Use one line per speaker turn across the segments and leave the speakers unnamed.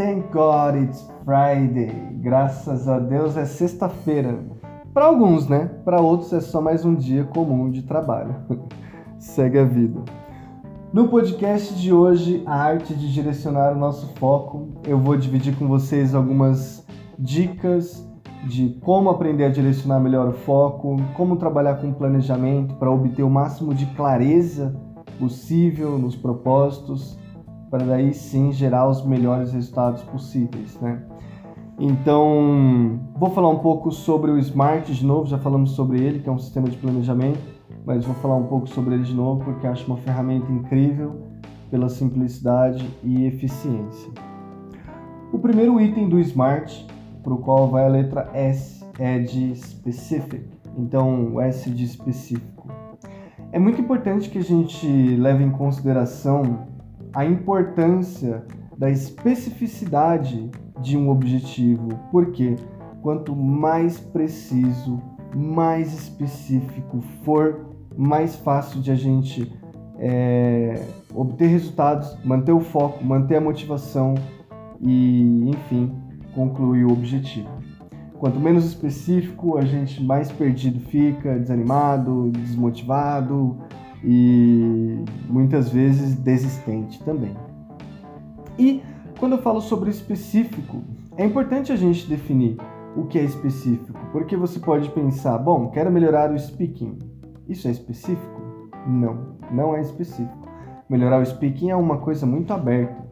thank God it's Friday. Graças a Deus é sexta-feira. Para alguns, né? Para outros é só mais um dia comum de trabalho. Segue a vida. No podcast de hoje, a arte de direcionar o nosso foco, eu vou dividir com vocês algumas dicas de como aprender a direcionar melhor o foco, como trabalhar com planejamento para obter o máximo de clareza possível nos propósitos, para daí sim gerar os melhores resultados possíveis, né? Então, vou falar um pouco sobre o Smart de novo, já falamos sobre ele, que é um sistema de planejamento, mas vou falar um pouco sobre ele de novo porque acho uma ferramenta incrível pela simplicidade e eficiência. O primeiro item do Smart para o qual vai a letra S, é de specific. Então, o S de específico. É muito importante que a gente leve em consideração a importância da especificidade de um objetivo, porque quanto mais preciso, mais específico for, mais fácil de a gente é, obter resultados, manter o foco, manter a motivação e, enfim, concluir o objetivo. Quanto menos específico, a gente mais perdido fica, desanimado, desmotivado e muitas vezes desistente também. E quando eu falo sobre específico, é importante a gente definir o que é específico, porque você pode pensar, bom, quero melhorar o speaking. Isso é específico? Não, não é específico. Melhorar o speaking é uma coisa muito aberta.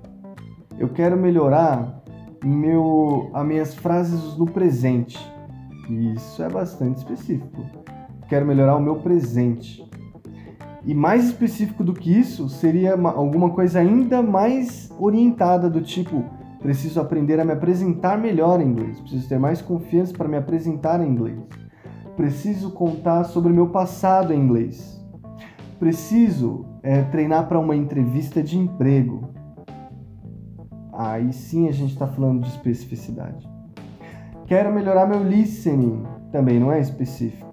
Eu quero melhorar meu, as minhas frases no presente. Isso é bastante específico. Quero melhorar o meu presente. E mais específico do que isso, seria alguma coisa ainda mais orientada do tipo: preciso aprender a me apresentar melhor em inglês, preciso ter mais confiança para me apresentar em inglês, preciso contar sobre meu passado em inglês, preciso é, treinar para uma entrevista de emprego, aí sim a gente está falando de especificidade. Quero melhorar meu listening, também não é específico.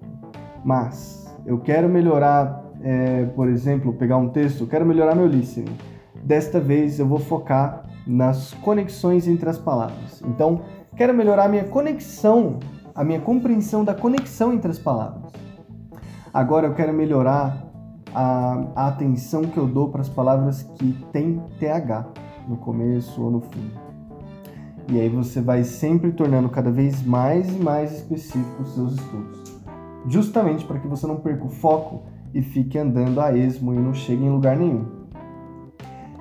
Mas eu quero melhorar, é, por exemplo, pegar um texto, quero melhorar meu listening. Desta vez eu vou focar nas conexões entre as palavras. Então, quero melhorar a minha conexão, a minha compreensão da conexão entre as palavras. Agora eu quero melhorar a, a atenção que eu dou para as palavras que têm TH no começo ou no fim. E aí você vai sempre tornando cada vez mais e mais específico os seus estudos. Justamente para que você não perca o foco e fique andando a esmo e não chegue em lugar nenhum.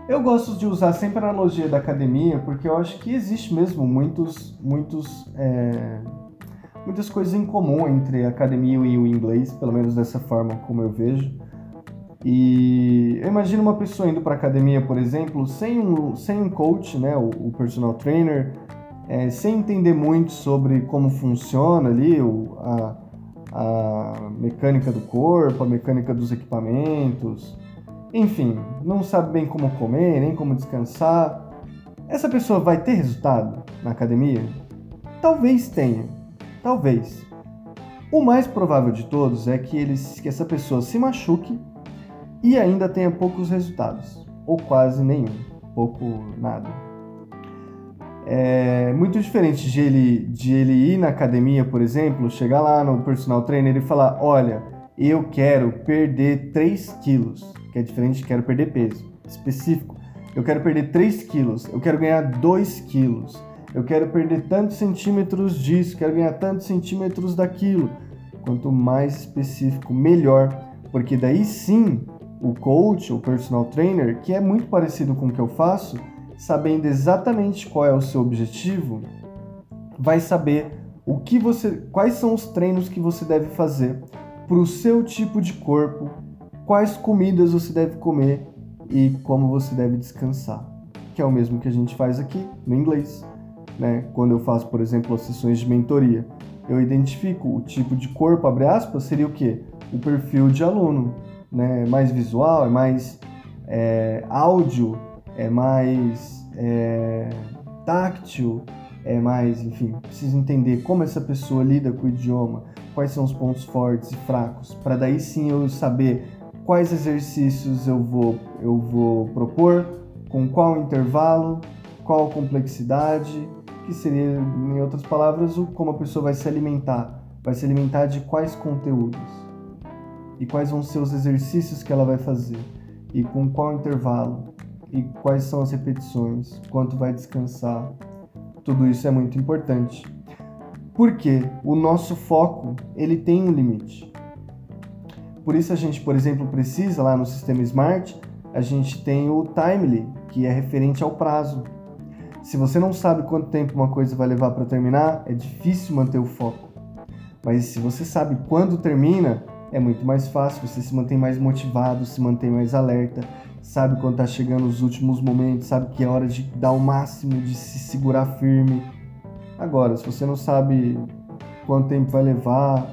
Eu gosto de usar sempre a analogia da academia porque eu acho que existe mesmo muitos, muitos, é, muitas coisas em comum entre a academia e o inglês, pelo menos dessa forma como eu vejo. E eu imagino uma pessoa indo para academia, por exemplo, sem um, sem um coach, né, o, o personal trainer, é, sem entender muito sobre como funciona ali o, a, a mecânica do corpo, a mecânica dos equipamentos, enfim, não sabe bem como comer, nem como descansar. Essa pessoa vai ter resultado na academia? Talvez tenha, talvez. O mais provável de todos é que, que essa pessoa se machuque e ainda tenha poucos resultados, ou quase nenhum, pouco nada. É muito diferente de ele, de ele ir na academia, por exemplo, chegar lá no personal trainer e falar: Olha, eu quero perder 3 quilos, que é diferente de quero perder peso, específico. Eu quero perder 3 quilos, eu quero ganhar 2 quilos, eu quero perder tantos centímetros disso, quero ganhar tantos centímetros daquilo. Quanto mais específico, melhor, porque daí sim o coach, o personal trainer, que é muito parecido com o que eu faço, sabendo exatamente qual é o seu objetivo, vai saber o que você, quais são os treinos que você deve fazer para o seu tipo de corpo, quais comidas você deve comer e como você deve descansar, que é o mesmo que a gente faz aqui no inglês, né? Quando eu faço, por exemplo, as sessões de mentoria, eu identifico o tipo de corpo, abre aspas, seria o que? O perfil de aluno né, é mais visual, é mais é, áudio, é mais é, táctil, é mais, enfim, preciso entender como essa pessoa lida com o idioma, quais são os pontos fortes e fracos, para daí sim eu saber quais exercícios eu vou, eu vou propor, com qual intervalo qual complexidade, que seria, em outras palavras, como a pessoa vai se alimentar. Vai se alimentar de quais conteúdos e quais vão ser os exercícios que ela vai fazer e com qual intervalo e quais são as repetições, quanto vai descansar. Tudo isso é muito importante. Porque o nosso foco, ele tem um limite. Por isso a gente, por exemplo, precisa lá no sistema Smart, a gente tem o Timely, que é referente ao prazo. Se você não sabe quanto tempo uma coisa vai levar para terminar, é difícil manter o foco. Mas se você sabe quando termina, é muito mais fácil, você se mantém mais motivado, se mantém mais alerta, sabe quando está chegando os últimos momentos, sabe que é hora de dar o máximo, de se segurar firme. Agora, se você não sabe quanto tempo vai levar,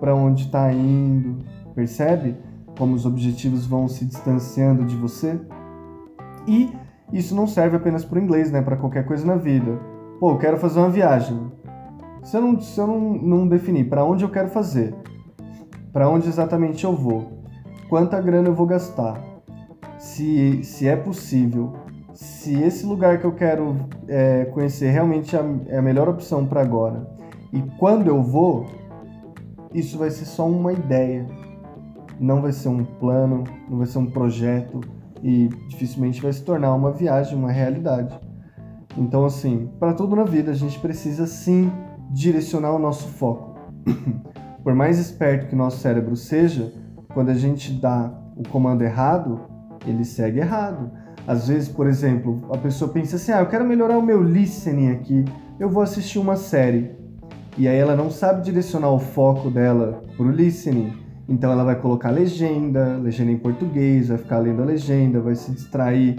para onde está indo, percebe como os objetivos vão se distanciando de você? E isso não serve apenas para o inglês, né? Para qualquer coisa na vida. Pô, eu quero fazer uma viagem. Se eu não, se eu não, não definir para onde eu quero fazer, para onde exatamente eu vou, quanta grana eu vou gastar, se, se é possível, se esse lugar que eu quero é, conhecer realmente é a melhor opção para agora e quando eu vou, isso vai ser só uma ideia, não vai ser um plano, não vai ser um projeto e dificilmente vai se tornar uma viagem, uma realidade. Então, assim, para tudo na vida a gente precisa sim direcionar o nosso foco. Por mais esperto que nosso cérebro seja, quando a gente dá o comando errado, ele segue errado. Às vezes, por exemplo, a pessoa pensa assim: ah, eu quero melhorar o meu listening aqui, eu vou assistir uma série. E aí ela não sabe direcionar o foco dela para o listening. Então ela vai colocar legenda, legenda em português, vai ficar lendo a legenda, vai se distrair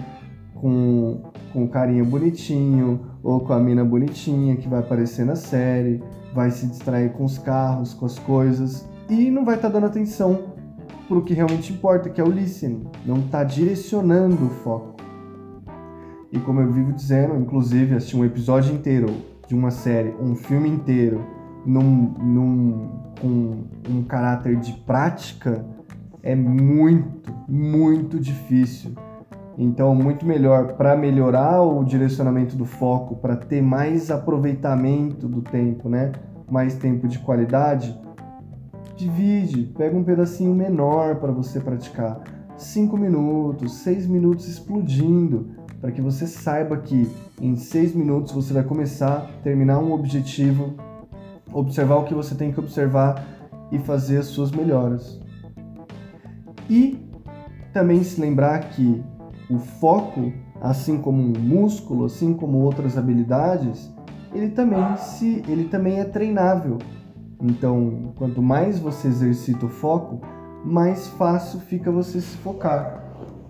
com, com o carinha bonitinho ou com a mina bonitinha que vai aparecer na série, vai se distrair com os carros, com as coisas e não vai estar tá dando atenção para o que realmente importa, que é o listening. Não está direcionando o foco. E como eu vivo dizendo, inclusive assistir um episódio inteiro de uma série, um filme inteiro, num, num, com um caráter de prática, é muito, muito difícil. Então, muito melhor para melhorar o direcionamento do foco, para ter mais aproveitamento do tempo, né? Mais tempo de qualidade, divide, pega um pedacinho menor para você praticar. 5 minutos, 6 minutos explodindo, para que você saiba que em 6 minutos você vai começar terminar um objetivo, observar o que você tem que observar e fazer as suas melhoras. E também se lembrar que o foco, assim como um músculo, assim como outras habilidades, ele também se ele também é treinável. Então, quanto mais você exercita o foco, mais fácil fica você se focar.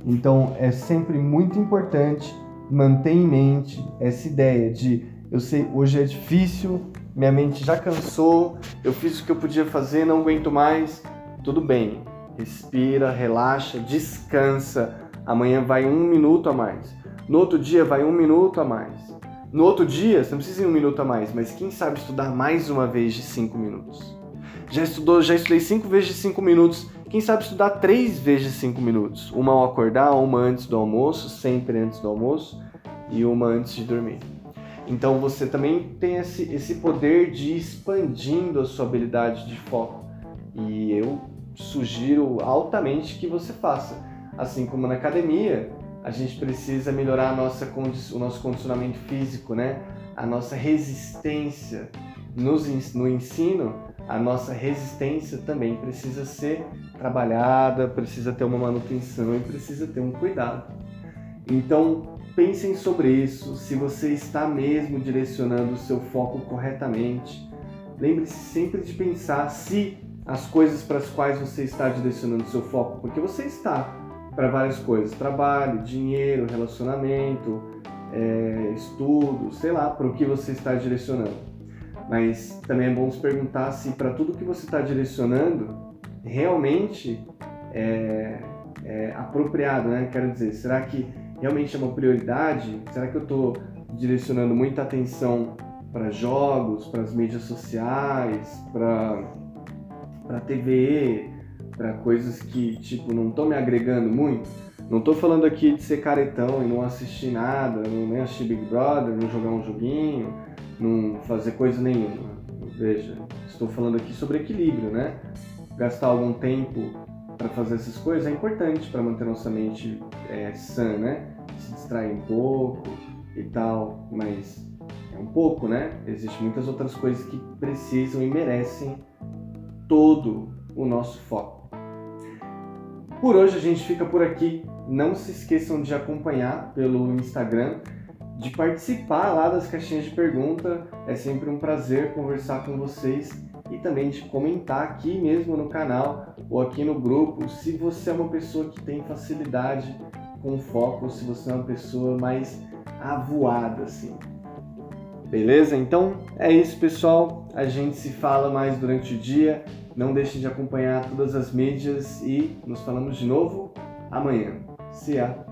Então, é sempre muito importante manter em mente essa ideia de eu sei, hoje é difícil, minha mente já cansou, eu fiz o que eu podia fazer, não aguento mais. Tudo bem, respira, relaxa, descansa. Amanhã vai um minuto a mais. No outro dia vai um minuto a mais. No outro dia, você não precisa ir um minuto a mais, mas quem sabe estudar mais uma vez de cinco minutos? Já estudou, já estudei cinco vezes de cinco minutos. Quem sabe estudar três vezes de cinco minutos? Uma ao acordar, uma antes do almoço, sempre antes do almoço, e uma antes de dormir. Então você também tem esse, esse poder de ir expandindo a sua habilidade de foco. E eu sugiro altamente que você faça. Assim como na academia, a gente precisa melhorar a nossa, o nosso condicionamento físico, né? A nossa resistência nos, no ensino, a nossa resistência também precisa ser trabalhada, precisa ter uma manutenção e precisa ter um cuidado. Então, pensem sobre isso, se você está mesmo direcionando o seu foco corretamente. Lembre-se sempre de pensar se as coisas para as quais você está direcionando o seu foco, porque você está, para várias coisas: trabalho, dinheiro, relacionamento, é, estudo, sei lá, para o que você está direcionando. Mas também é bom se perguntar se para tudo que você está direcionando realmente é, é, apropriado, né? Quero dizer, será que realmente é uma prioridade? Será que eu estou direcionando muita atenção para jogos, para as mídias sociais, para para TV, para coisas que tipo não estão me agregando muito, Não tô falando aqui de ser caretão e não assistir nada, não nem assistir Big Brother, não jogar um joguinho, não fazer coisa nenhuma. Veja, estou falando aqui sobre equilíbrio, né? Gastar algum tempo para fazer essas coisas é importante para manter nossa mente é, sã, né? Se distrair um pouco e tal, mas é um pouco, né? Existem muitas outras coisas que precisam e merecem todo o nosso foco. Por hoje a gente fica por aqui. Não se esqueçam de acompanhar pelo Instagram, de participar lá das caixinhas de pergunta. É sempre um prazer conversar com vocês e também de comentar aqui mesmo no canal ou aqui no grupo se você é uma pessoa que tem facilidade com foco, se você é uma pessoa mais avoada assim. Beleza? Então é isso, pessoal. A gente se fala mais durante o dia. Não deixe de acompanhar todas as mídias e nos falamos de novo amanhã. See ya!